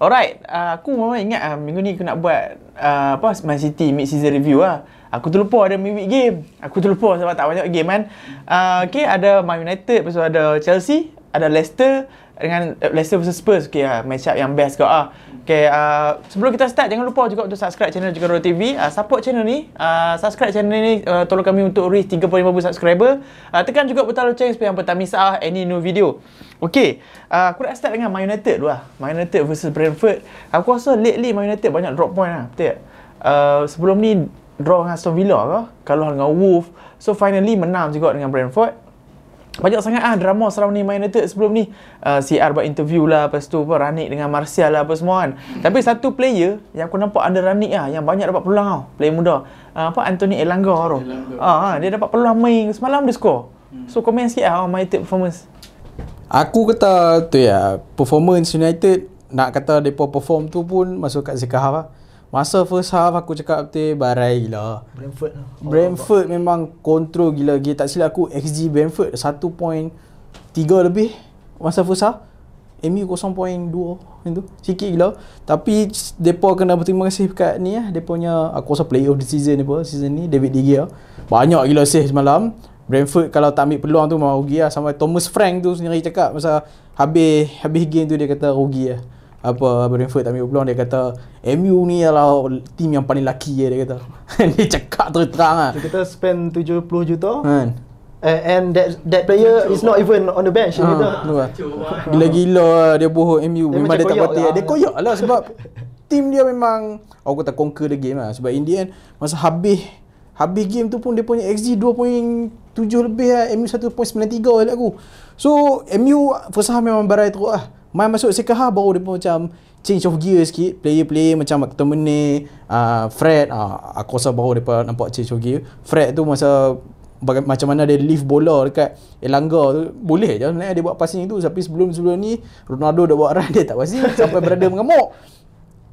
Alright, uh, aku memang ingat uh, minggu ni aku nak buat uh, apa Man City mid season review lah. Aku terlupa ada midweek game. Aku terlupa sebab tak banyak game kan. Uh, okay, ada Man United, lepas ada Chelsea, ada Leicester dengan uh, Leicester versus Spurs. Okay, uh, match up yang best kau ah. Okay, uh, sebelum kita start jangan lupa juga untuk subscribe channel Juga Road TV. Uh, support channel ni, uh, subscribe channel ni uh, tolong kami untuk reach 35,000 subscriber. Uh, tekan juga butang lonceng supaya hampa tak miss out any new video. Okay, uh, aku nak start dengan Man United dulu lah. Man United versus Brentford. Aku rasa lately Man United banyak drop point lah. Betul tak? Uh, sebelum ni draw dengan Aston Villa ke? Kalah dengan Wolves. So finally menang juga dengan Brentford. Banyak sangat ah drama surrounding Man United sebelum ni. Uh, CR buat interview lah, lepas tu apa, Ranik dengan Martial lah apa semua kan. Tapi satu player yang aku nampak ada Ranik lah, yang banyak dapat peluang tau. Player muda. Uh, apa, Anthony Elanga tu. Ah, dia dapat peluang main. Semalam dia score. So komen sikit lah Man United performance. Aku kata tu ya performance United nak kata depa perform tu pun masuk kat second half lah. Masa first half aku cakap betul barai gila. Brentford lah. Brentford memang kontrol gila gila tak silap aku XG Brentford 1.3 lebih masa first half. MU 0.2 macam tu. Sikit gila. Tapi depa kena berterima kasih dekat ni lah. Depa punya aku rasa player of the season depa season ni David De Gea. Banyak gila save semalam. Brentford kalau tak ambil peluang tu memang rugi lah. Sampai Thomas Frank tu sendiri cakap masa habis habis game tu dia kata rugi lah. Apa Brentford tak ambil peluang dia kata MU ni adalah team yang paling laki dia kata. Dia cakap terus-terang lah. Dia kata spend 70 juta. Kan? Uh, and that that player is not even on the bench. Dia kata. Ha, tu lah. Gila-gila dia bohong MU Dia Memang macam dia tak patut lah. Dia koyak lah sebab Team dia memang Aku kata conquer the game lah. Sebab in the end Masa habis Habis game tu pun Dia punya XG 2.7 lebih lah MU 1.93 lah aku. So MU First half memang barai teruk lah. Main masuk second half Baru dia pun macam Change of gear sikit. Player-player macam McTominay uh, Fred uh, Aku rasa baru dia nampak change of gear. Fred tu masa baga- macam mana dia lift bola dekat Elanga tu boleh je sebenarnya dia buat passing tu. Tapi sebelum-sebelum ni Ronaldo dah buat run dia tak passing sampai berada mengamuk.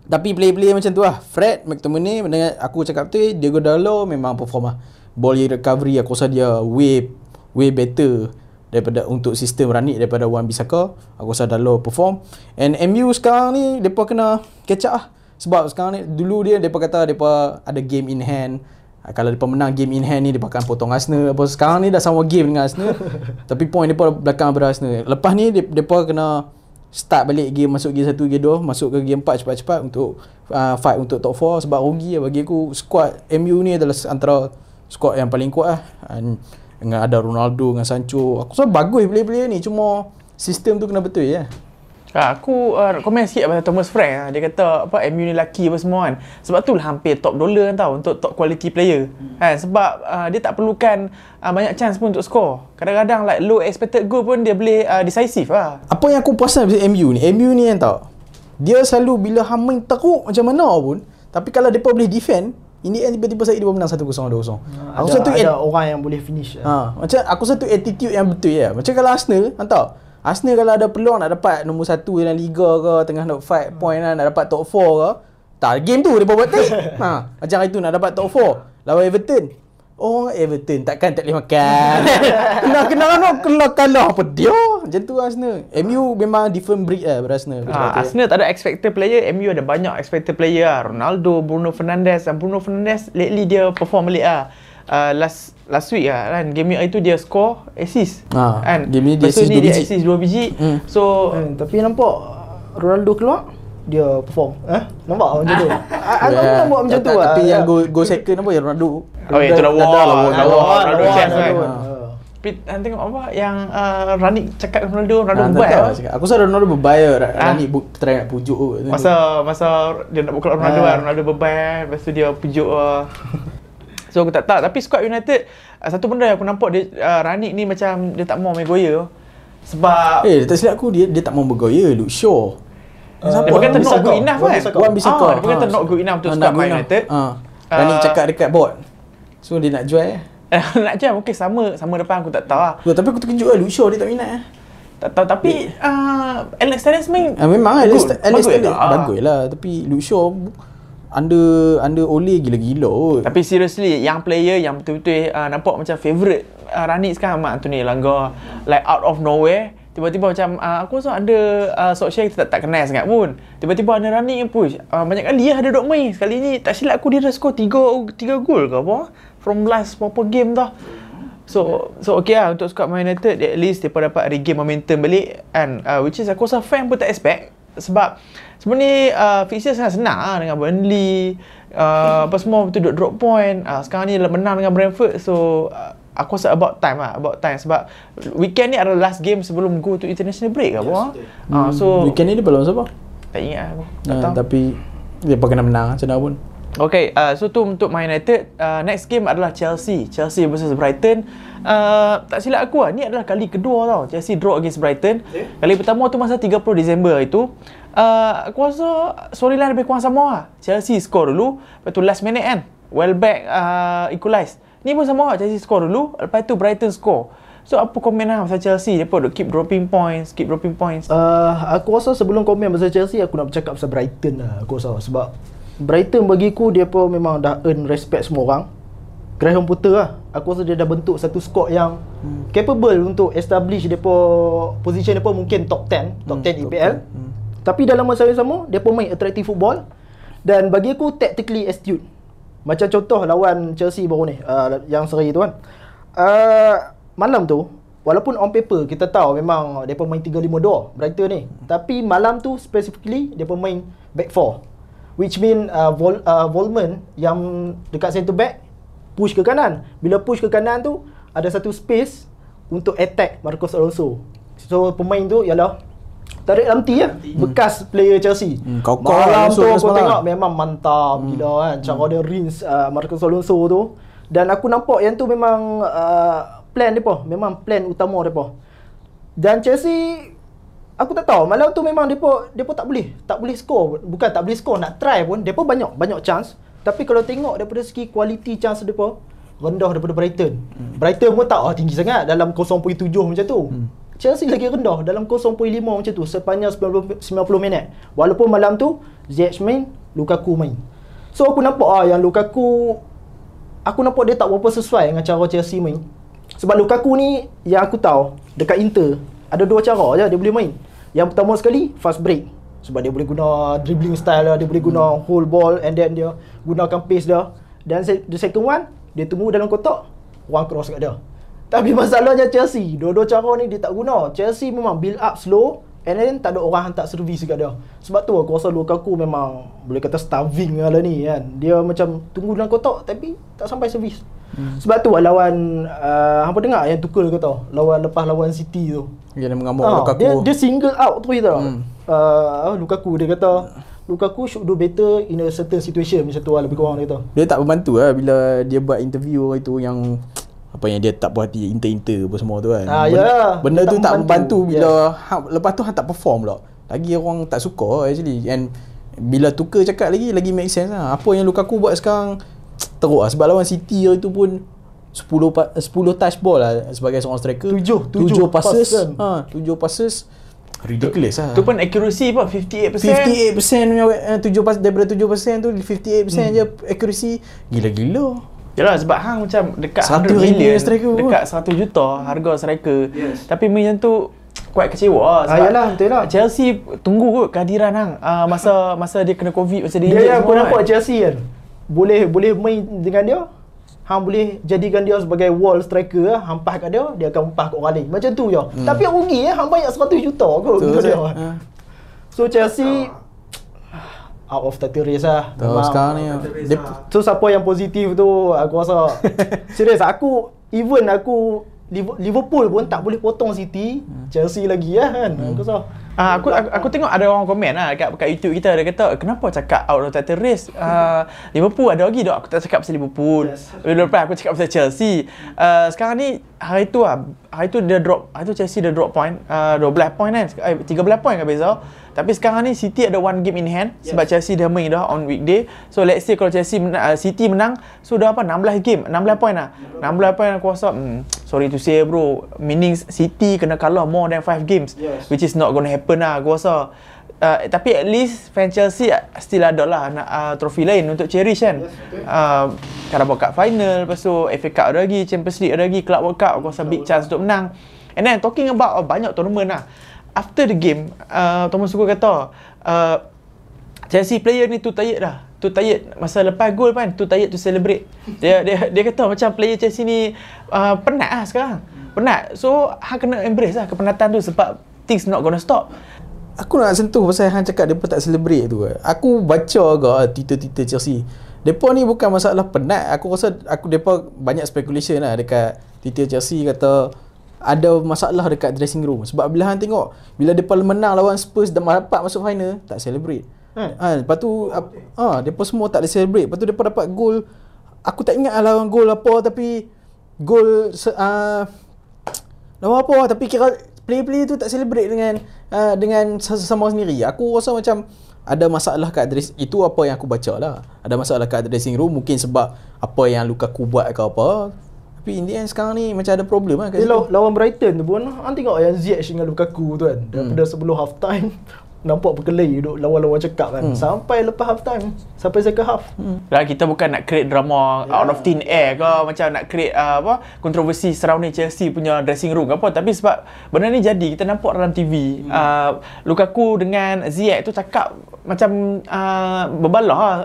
Tapi player-player macam tu lah. Fred McTominay dengan aku cakap tu Diego Dallo memang perform lah ball recovery aku rasa dia way way better daripada untuk sistem Ranit daripada Wan Bisaka aku rasa Dallo perform. And MU sekarang ni depa kena catch up lah. Sebab sekarang ni dulu dia depa kata depa ada game in hand. Ah, kalau depa menang game in hand ni depa akan potong Arsenal. Apa sekarang ni dah sama game dengan Arsenal. Tapi point depa belakang pada Arsenal. Lepas ni dep- depa kena start balik game masuk game 1 game 2 masuk ke game 4 cepat-cepat untuk uh, fight untuk top 4 sebab rugi lah bagi aku. Squad MU ni adalah antara squad yang paling kuat lah And dengan ada Ronaldo dengan Sancho aku rasa bagus player-player ni cuma sistem tu kena betul ya Ha, aku uh, komen sikit pasal Thomas Frank lah. Dia kata apa MU ni laki apa semua kan. Sebab tu lah hampir top dollar kan tau untuk top quality player. Hmm. Kan sebab uh, dia tak perlukan uh, banyak chance pun untuk score. Kadang-kadang like low expected goal pun dia boleh uh, decisive lah. apa yang aku perasan pasal MU ni MU ni kan tau dia selalu bila main teruk macam mana pun tapi kalau depa boleh defend ini end tiba-tiba saya dia menang 1-0 2-0 aku Ada, rasa tu ada orang yang boleh finish. Ha, macam aku satu attitude yang betul ya. Macam kalau Arsenal, hang tahu. Arsenal kalau ada peluang nak dapat nombor satu dalam liga ke, tengah nak fight point lah, nak dapat top 4 ke. Tak, game tu dia buat take. ha, macam itu nak dapat top 4 lawan Everton. Oh, Everton takkan tak boleh makan. kena kena kena kena kalah apa dia? Macam tu Arsenal. MU memang different breed lah pada Arsenal. Ha, Arsenal tak ada expected player, MU ada banyak expected player lah. Ronaldo, Bruno Fernandes. Dan Bruno Fernandes lately dia perform balik lah. Uh, last last week lah kan game week itu dia score assist Ha, kan game ni dia assist ni dua dia biji. assist 2 biji Hmm. so Hmm, tapi nampak Ronaldo keluar dia perform. Eh? Nampak macam tu. Aku pun nampak macam tu lah. Tapi yang go, go second apa ya Ronaldo. Oh, itu dah war, lah. Ronaldo. Tapi uh, tengok apa yang uh, Ranik cakap dengan Ronaldo, Ronaldo Ha, buat. Aku rasa Ronaldo berbahaya Ah. Rani try nak pujuk. Masa masa dia nak buka Ronaldo Ah. Ronaldo beban, lepas tu dia pujuk. So aku tak tahu tapi squad United uh, satu benda yang aku nampak dia uh, Ranik ni macam dia tak mau Maguire sebab Eh, tak silap aku dia dia tak mau bergaya Luke Shaw. Uh, dia berkata not good enough kan. Wan Bisaka. Ah, dia berkata not good enough untuk squad Man United. Ha. Rani Ah. cakap dekat board. So dia nak jual eh. nak je mungkin sama sama depan aku tak tahu lah. Loh, tapi aku terkejut lah Shaw dia tak minat eh. Tak tahu tapi uh, Alex Telles main Ah, memang good. Alex Alex Bagus Telles tak? bagus lah tapi Luke Shaw under under Ole gila-gila kot. Tapi seriously, yang player yang betul-betul uh, nampak macam favourite uh, Ranik sekarang Mat Anthony Elanga. Like out of nowhere, Tiba-tiba macam uh, aku rasa ada uh, Solskjaer kita tak, tak kenal sangat pun. Tiba-tiba ada running yang push. Uh, banyak kali ya ada dok main. Sekali ni tak silap aku dia dah skor 3 3 gol ke apa? From last berapa game dah. So so okay lah untuk squad Man United at least dia dapat regain momentum balik kan uh, which is aku rasa fan pun tak expect sebab sebenarnya uh, fixture sangat senang lah dengan Burnley uh, apa semua betul duduk drop point uh, sekarang ni menang dengan Brentford so uh, aku rasa about time lah about time sebab weekend ni adalah last game sebelum go to international break ke apa yes, uh, so Weekend ni dia belum siapa? tak ingat aku tak Uh, tahu tapi dia pun kena menang macam mana pun. Okay, uh, so tu untuk Man United. Uh, next game adalah Chelsea. Chelsea versus Brighton. Uh, tak silap aku lah, ni adalah kali kedua tau. Chelsea draw against Brighton. Okay. Kali pertama tu masa 30 Disember itu. Uh, aku rasa storyline lebih kurang sama lah. Chelsea score dulu, lepas tu last minute kan. Welbeck uh, equalize. Ni pun sama lah, Chelsea score dulu, lepas tu Brighton score. So apa komen lah pasal Chelsea? Dia pun duk keep dropping points, keep dropping points. Uh, aku rasa sebelum komen pasal Chelsea aku nak bercakap pasal Brighton lah aku rasa sebab Brighton bagiku dia pun memang dah earn respect semua orang. Graham Potter lah. Aku rasa dia dah bentuk satu squad yang hmm. capable untuk establish dia pun position dia pun mungkin top 10, top 10 EPL. Hmm. Tapi dalam masa yang sama dia pun main attractive football dan bagi aku tactically astute. Macam contoh lawan Chelsea baru ni uh, yang seri tu kan. Uh, malam tu walaupun on paper kita tahu memang pun main 3-5-2 Brighton ni. Tapi malam tu specifically pun main back 4 which mean uh, Vol, uh, Volman yang dekat centre back push ke kanan. Bila push ke kanan tu ada satu space untuk attack Marcos Alonso. So pemain tu ialah Tarik Lamti lah Bekas player Chelsea. Hmm, kau- kau Malam Alonso tu aku semalam. tengok Memang mantap hmm. gila kan. Cara dia rinse uh, Marcos Alonso tu. Dan aku nampak yang tu memang uh, Plan dia pun Memang plan utama dia pun Dan Chelsea Aku tak tahu. Malam tu memang dia pun Dia tak boleh. Tak boleh score. Bukan tak boleh score Nak try pun. Dia banyak Banyak chance. Tapi kalau tengok Daripada segi quality chance dia Rendah daripada Brighton. Hmm. Brighton pun tak oh, tinggi sangat. Dalam 0.7 macam tu. Hmm. Chelsea lagi rendah Dalam 0.5 macam tu Sepanjang 90, 90 minit. Walaupun malam tu Ziyech main Lukaku main. So aku nampak ah Yang Lukaku Aku nampak dia tak berapa sesuai Dengan cara Chelsea main. Sebab Lukaku ni Yang aku tahu Dekat Inter Ada dua cara je Dia boleh main. Yang pertama sekali Fast break. Sebab dia boleh guna Dribbling style dia Dia boleh guna hmm. hold ball And then dia Gunakan pace dia. Dan the second one Dia tunggu dalam kotak Orang cross kat dia Tapi masalahnya Chelsea Dua-dua cara ni dia tak guna. Chelsea memang build up slow And then tak ada orang hantar servis kat dia. Sebab tu aku rasa Lukaku memang Boleh kata starving lah ni kan. Dia macam tunggu dalam kotak Tapi tak sampai servis. Hmm. Sebab tu lawan uh, Hampa dengar yang Tuchel kata Lawan lepas lawan City tu. Dia mengamuk Ah, Lukaku. dia, dia single out terus tau. Hmm. uh, Lukaku dia kata Lukaku should do better in a certain situation Macam tu lah lebih kurang dia kata. Dia tak membantu lah bila dia buat interview itu yang apa yang dia tak puas hati inter-inter apa semua tu kan. Ah, benda, ya. benda Dia tu tak membantu. bila ha, lepas tu han tak perform pula. Lagi orang tak suka actually and bila tukar cakap lagi lagi make sense lah. Apa yang Lukaku buat sekarang teruk lah sebab lawan City itu pun 10 pa- 10 touch ball lah sebagai seorang striker. Tujuh- 7 tujuh passes. pass kan. Ha, 7 passes ridiculous lah. Tu pun accuracy pun 58%. 58% punya uh, 7 pas daripada 7% tu 58% hmm. je accuracy gila-gila. Yalah sebab hang macam dekat 100 100 ribu million striker dekat 100 juta harga striker. Yes. Tapi macam tu quite kecewa lah Ah, yalah, betul lah. Chelsea tunggu kot kehadiran hang uh, masa masa dia kena covid masa dia Dia yang aku nampak kan. Chelsea kan Boleh boleh main dengan dia Hang boleh jadikan dia sebagai wall striker lah. Hang pas kat dia Dia akan umpah kat orang lain Macam tu je hmm. Tapi yang rugi eh Hang bayar 100 juta kot Betul untuk dia. Ha. So Chelsea Out of title race lah. Tahu Memang- sekarang ni dia, So siapa yang positif tu Aku rasa. Serius aku Even aku Liverpool pun tak boleh potong City Chelsea lagi lah kan. Aku rasa Ah, aku, aku aku tengok ada orang komen lah kat, kat YouTube kita dia kata kenapa cakap out of title race? Uh, Liverpool ada lagi dok aku tak cakap pasal Liverpool. Yes. lepas aku cakap pasal Chelsea. Uh, sekarang ni hari tu lah hari tu dia drop hari tu Chelsea dia drop point uh, 12 point kan eh, 13 point kan beza. Tapi sekarang ni City ada one game in hand yes. sebab Chelsea dah main dah on weekday. So let's say kalau Chelsea menang, uh, City menang so dah apa 16 game 16 point lah. 16 point aku rasa hmm, sorry to say bro meaning City kena kalah more than 5 games Yes. which is not gonna happen lah aku rasa uh, tapi at least fan Chelsea still ada lah nak uh, trofi lain untuk cherish kan Yes, betul. uh, Carabao Cup final lepas tu FA Cup ada lagi Champions League ada lagi Club World Cup aku rasa big chance untuk menang And then talking about uh, banyak tournament lah. After the game, uh, Thomas Tuchel kata, uh, Chelsea player ni too tired dah. Too tired masa lepas gol kan, too tired to celebrate. Dia dia dia kata macam player Chelsea ni uh, penat lah sekarang. Penat. So, hang kena embrace lah kepenatan tu sebab things not gonna stop. Aku nak sentuh pasal hang cakap depa tak celebrate tu. Aku baca agak ah, Twitter-Twitter Chelsea. Depa ni bukan masalah penat. Aku rasa aku depa banyak speculation lah dekat Twitter Chelsea kata ada masalah dekat dressing room sebab bila hang tengok bila depa menang lawan Spurs dan dapat masuk final tak celebrate. Eh. Ha, lepas tu ah ha, depa semua tak ada celebrate. Lepas tu depa dapat gol. Aku tak ingat lah lawan gol apa tapi gol se- uh, lawan apa tapi kira player-player tu tak celebrate dengan uh, dengan sesama sendiri. Aku rasa macam ada masalah kat dress itu apa yang aku baca lah. Ada masalah kat dressing room mungkin sebab apa yang Lukaku buat ke apa. Tapi in the end sekarang ni macam ada problem lah kat Dia situ. law- lawan Brighton tu pun Hang tengok yang Ziyech dengan Lukaku tu kan Daripada Hmm. sebelum half time Nampak berkelahi duduk lawan-lawan cakap kan. Hmm. Sampai lepas half time Sampai second half. Lah kita bukan nak create drama yeah. out of thin air ke macam nak create uh, apa kontroversi surrounding Chelsea punya dressing room ke apa. Tapi sebab benda ni jadi kita nampak dalam TV hmm. uh, Lukaku dengan Ziyech tu cakap macam uh, berbalah lah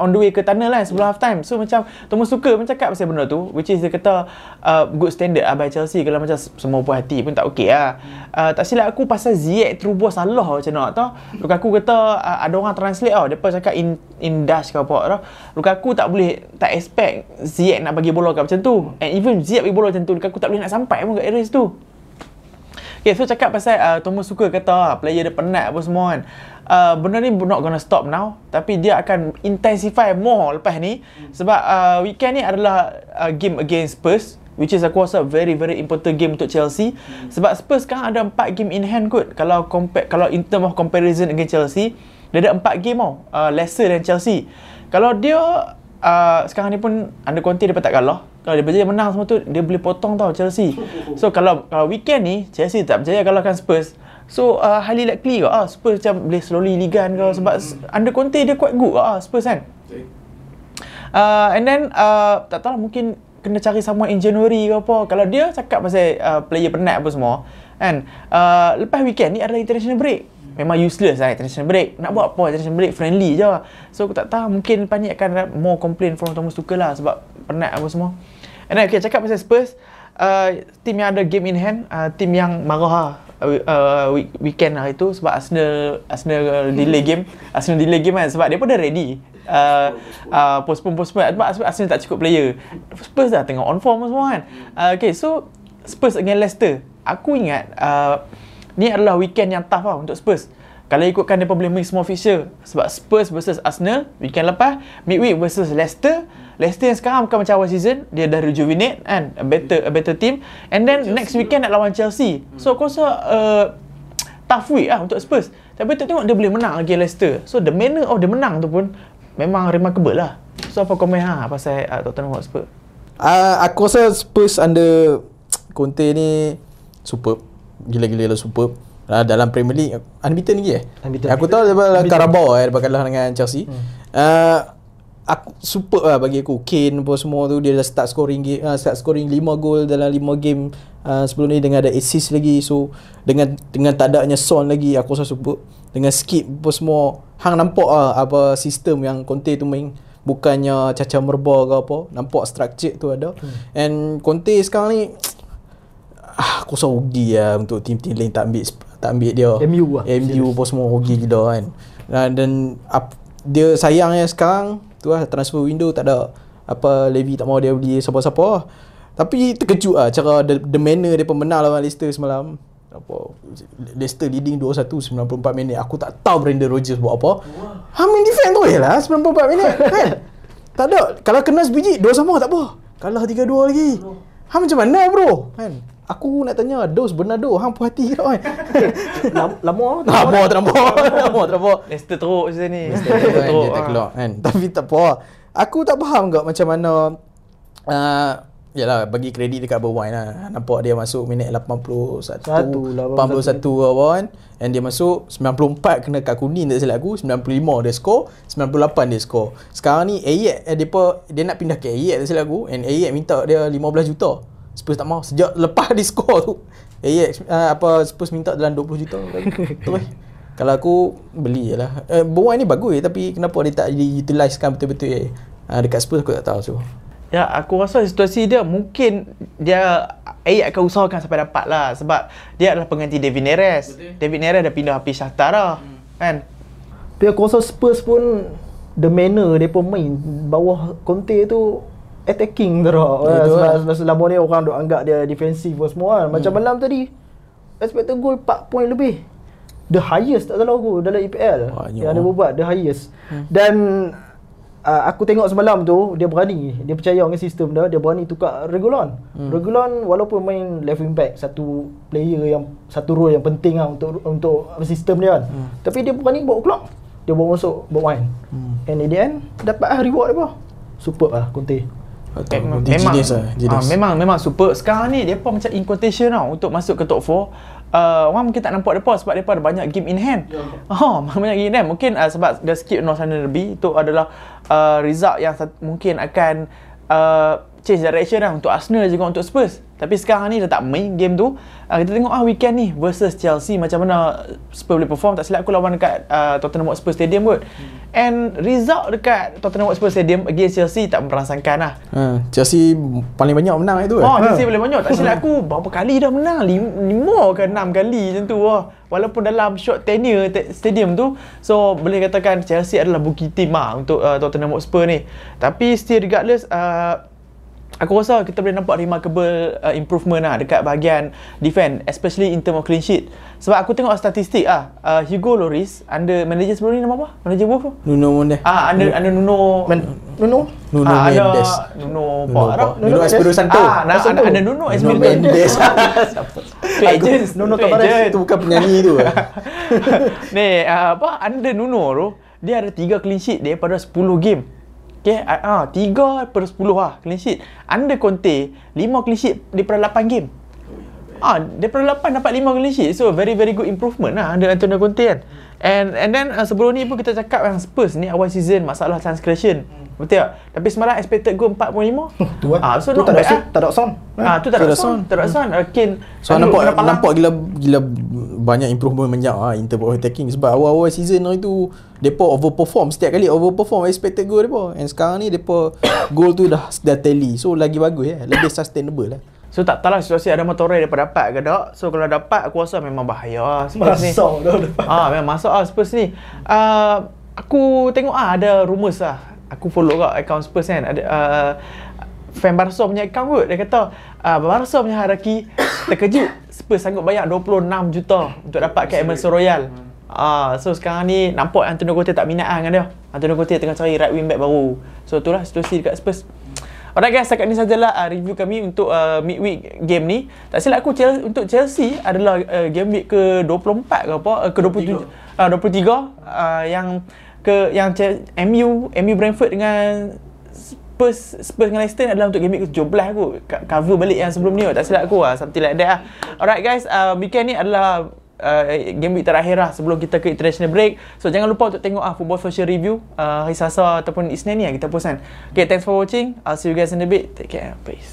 on the way ke tunnel lah sebelum half time. So macam Thomas Tuchel pun cakap pasal benda tu which is dia kata uh, good standard lah by Chelsea. Kalau macam semua puas hati pun tak okey lah. Uh, tak silap aku pasal Ziyech terubah salah macam nak tau Lukaku kata uh, ada orang translate tau. Pun cakap in in dash ke apa. Tau Lukaku tak boleh tak expect Ziyech nak bagi bola kat macam tu. And even Ziyech bagi bola macam tu Lukaku tak boleh nak sampai pun kat area situ Okay, so cakap pasal uh, Thomas Tuchel kata ah, player dia penat apa semua kan. Uh, benda ni not gonna stop now. Tapi dia akan intensify more lepas ni. Sebab uh, weekend ni adalah uh, game against Spurs which is aku rasa very very important game untuk Chelsea. Sebab Spurs sekarang ada 4 game in hand kot. Kalau compare kalau in term of comparison against Chelsea dia ada 4 game tau. Uh, lesser than Chelsea. Kalau dia uh, sekarang ni pun under Conte dia tak kalah. Kalau dia berjaya menang semua tu dia boleh potong tau Chelsea. So kalau kalau weekend ni Chelsea tak berjaya kalahkan Spurs. So uh, highly likely ke ah Spurs macam boleh slowly ligan ke? Sebab s- under Conte dia quite good ke ah Spurs kan? Uh, and then uh, tak tahu lah, mungkin kena cari someone in January ke apa. Kalau dia cakap pasal uh, player penat apa semua kan uh, lepas weekend ni adalah international break. Memang useless lah international break. Nak buat apa? International break friendly je. So aku tak tahu mungkin lepas ni akan more complain from Thomas Tuchel lah sebab penat apa semua. And then okay cakap pasal Spurs uh, team yang ada game in hand uh, team yang marah lah uh, uh, week- weekend lah itu sebab Arsenal Arsenal delay game. Arsenal delay game kan sebab dia pun dah ready. Uh, uh, postpone postpone. Sebab Arsenal tak cukup player. Spurs dah tengok on form semua kan. Uh, okay so Spurs against Leicester. Aku ingat uh, ni adalah weekend yang tough lah untuk Spurs kalau ikutkan dia boleh mix semua fixture sebab Spurs versus Arsenal weekend lepas midweek versus Leicester. Leicester yang sekarang bukan macam awal season dia dah rejuvenate kan a better a better team. And then next weekend nak lawan Chelsea. So aku rasa uh, tough week lah untuk Spurs. Tapi tu tengok dia boleh menang lagi Leicester. So the manner of dia menang tu pun memang remarkable lah. So apa komen ha pasal uh, Tottenham Hotspur? Uh, aku rasa Spurs under Conte ni superb. Gila-gila lah superb. Uh, dalam Premier League unbeaten lagi eh? Unbeaten. Aku tahu daripada. Carabao eh daripada kalah dengan Chelsea. Hmm. Uh, aku superb lah bagi aku. Kane apa semua tu dia dah start scoring game, uh, start scoring 5 gol dalam 5 game uh, sebelum ni dengan ada assist lagi. So dengan dengan tak adanya Son lagi aku rasa superb. Dengan skip apa semua hang nampak ah apa sistem yang Conte tu main bukannya caca merba ke apa nampak structure tu ada hmm. and Conte sekarang ni ah, aku rasa rugi lah untuk tim-tim lain tak ambil tak ambil dia. MU lah. MU pun semua rugi gila kan. Dan, dan ap, dia sayangnya sekarang tu lah transfer window tak ada apa Levy tak mau dia beli siapa-siapa lah. tapi terkejut lah cara the, the manner dia pemenang lawan Leicester semalam. Apa Leicester leading 2-1 94 minit. Aku tak tahu Brendan Rodgers buat apa. Ha main defend tu? Je lah 94 minit kan? Tak ada. Kalau kena sebiji dua sama tak apa. Kalah 3-2 lagi. Ha macam mana bro? Kan aku nak tanya dos Bernardo hang puas hati tak kan Lam- Lama tak mau tak nampak tak mau tak nampak Leicester teruk macam ni. Leicester kan, dia tak ah. keluar kan? Tapi tak apa aku tak faham ke macam mana uh, Yalah bagi kredit dekat Berwine lah. Nampak dia masuk minit 81 Satu, 81 ke apa kan? And dia masuk 94 kena kad kuning tak silap aku 95 dia score 98 dia score Sekarang ni Ayek eh, dia, dia nak pindah ke Ayek tak silap aku And Ayek minta dia 15 juta Spurs tak mau sejak lepas di skor tu. AX uh, apa Spurs minta dalam 20 juta terus. Kalau aku beli je lah. Eh, Bowen ni bagus tapi kenapa dia tak diutilisekan betul-betul eh. Uh, dekat Spurs aku tak tahu so. Ya, aku rasa situasi dia mungkin dia Ayat akan usahakan sampai dapat lah sebab dia adalah pengganti David Neres. Betul. David Neres dah pindah habis Shakhtar dah. Hmm. Kan? Tapi aku rasa Spurs pun the manner dia pun main bawah Conte tu attacking teruk. Ya, tu sebab, lah. sebab selama ni orang duk anggap dia defensif pun semua kan. Macam Hmm. malam tadi expected goal 4 point lebih. The highest tak salah aku dalam EPL. Banyak. Yang ada buat the highest. Dan uh, aku tengok semalam tu dia berani, dia percaya dengan sistem dia, dia berani tukar Regulon. Hmm. Regulon walaupun main left wing back satu player yang satu role yang penting lah untuk untuk sistem dia kan. Hmm. Tapi dia berani bawa clock. Dia bawa masuk bawa main. Hmm. And in the end dapat lah reward dia apa? Super lah Conte. Memang, tahu. Dia memang, genius lah. ah, Genius. memang memang super. Sekarang ni pun macam in contention tau untuk masuk ke top 4. Uh, orang mungkin tak nampak depa sebab depa ada banyak game in hand. Oh, banyak game in hand. Mungkin uh, sebab dia skip North London Derby itu adalah uh, result yang sat- mungkin akan uh, change direction lah untuk Arsenal juga untuk Spurs. Tapi sekarang ni dah tak main game tu. Uh, kita tengok ah weekend ni versus Chelsea macam mana Spurs boleh perform. Tak silap aku lawan dekat uh, Tottenham Hotspur Stadium kot. Hmm. And result dekat Tottenham Hotspur Stadium against Chelsea tak merangsangkan lah. Ha, Chelsea paling banyak menang itu Oh, eh. Chelsea boleh banyak. Tak silap aku berapa kali dah menang? Lim- Lima ke enam kali macam tu lah. Walaupun dalam short tenure te- stadium tu. So, boleh katakan Chelsea adalah bukit tim lah untuk uh, Tottenham Hotspur ni. Tapi still regardless, uh, aku rasa kita boleh nampak remarkable uh, improvement lah dekat bahagian defend. Especially in term of clean sheet. Sebab aku tengok statistik ah uh, Hugo Lloris under manager sebelum ni nama apa? Manager Wolf tu? Nuno Mendes. Ah, under, under Nuno... Men, Nuno Nuno ah, ada Mendes. Nuno apa? Nuno. Espirito Santo. Ah, nah, ada, ada Nuno Nuno Espirito Mendes. Tu agent Nuno tu Tavares. Itu bukan penyanyi tu. Ni uh, apa under Nuno tu dia ada 3 clean sheet daripada 10 game. Okay, ah uh, 3 per 10 lah clean sheet. Under Conte 5 clean sheet daripada 8 game. Ah, daripada 8 dapat 5 clean sheet. So very very good improvement lah under Antonio Conte kan. And and then uh, sebelum ni pun kita cakap yang Spurs ni awal season masalah transgression. Betul tak? Tapi semalam expected goal 4.5. tu kan. Ah, so tu tak ada bad sound, ah. tak ada sound. Ah, tu tak ada sound. Tak ada sound. Kane. So Lalu nampak palang. nampak gila gila banyak improvement banyak ah in terms of attacking sebab awal-awal season itu depa overperform setiap kali overperform expected goal depa and sekarang ni depa goal tu dah dah tally so lagi bagus ya lebih sustainable lah So tak tahu lah situasi ada Torre dapat dapat ke tak. So kalau dapat aku rasa memang bahaya lah Spurs ni. Masuk dah depan. Ah memang masuk ah Spurs ni. Uh, aku tengok ah ada rumours lah. Aku follow kat account Spurs kan. Ada uh, fan Barca punya account kot. Dia kata uh, Barca punya hierarki terkejut Spurs sanggup bayar 26 juta untuk dapatkan Emerson Royal. Ah, so sekarang ni nampak Antonio Conte tak minat lah dengan dia. Antonio Conte tengah cari right wing back baru. So itulah situasi dekat Spurs. Alright guys, setakat ni sajalah uh, review kami untuk uh, midweek game ni. Tak silap aku Chelsea, untuk Chelsea adalah uh, game week ke 24 ke apa? Uh, ke 27 uh, 23 uh, yang ke yang MU MU Brentford dengan Spurs Spurs dengan Leicester adalah untuk game week ke-17 aku. Cover balik yang sebelum ni kot. tak silap aku lah. Something like that lah. Alright guys, uh, weekend ni adalah uh, game week terakhir lah sebelum kita ke international break. So jangan lupa untuk tengok ah Football Social Review uh, hari Selasa ataupun Isnin ni yang kita post kan. Okay, thanks for watching. I'll see you guys in a bit. Take care. Peace.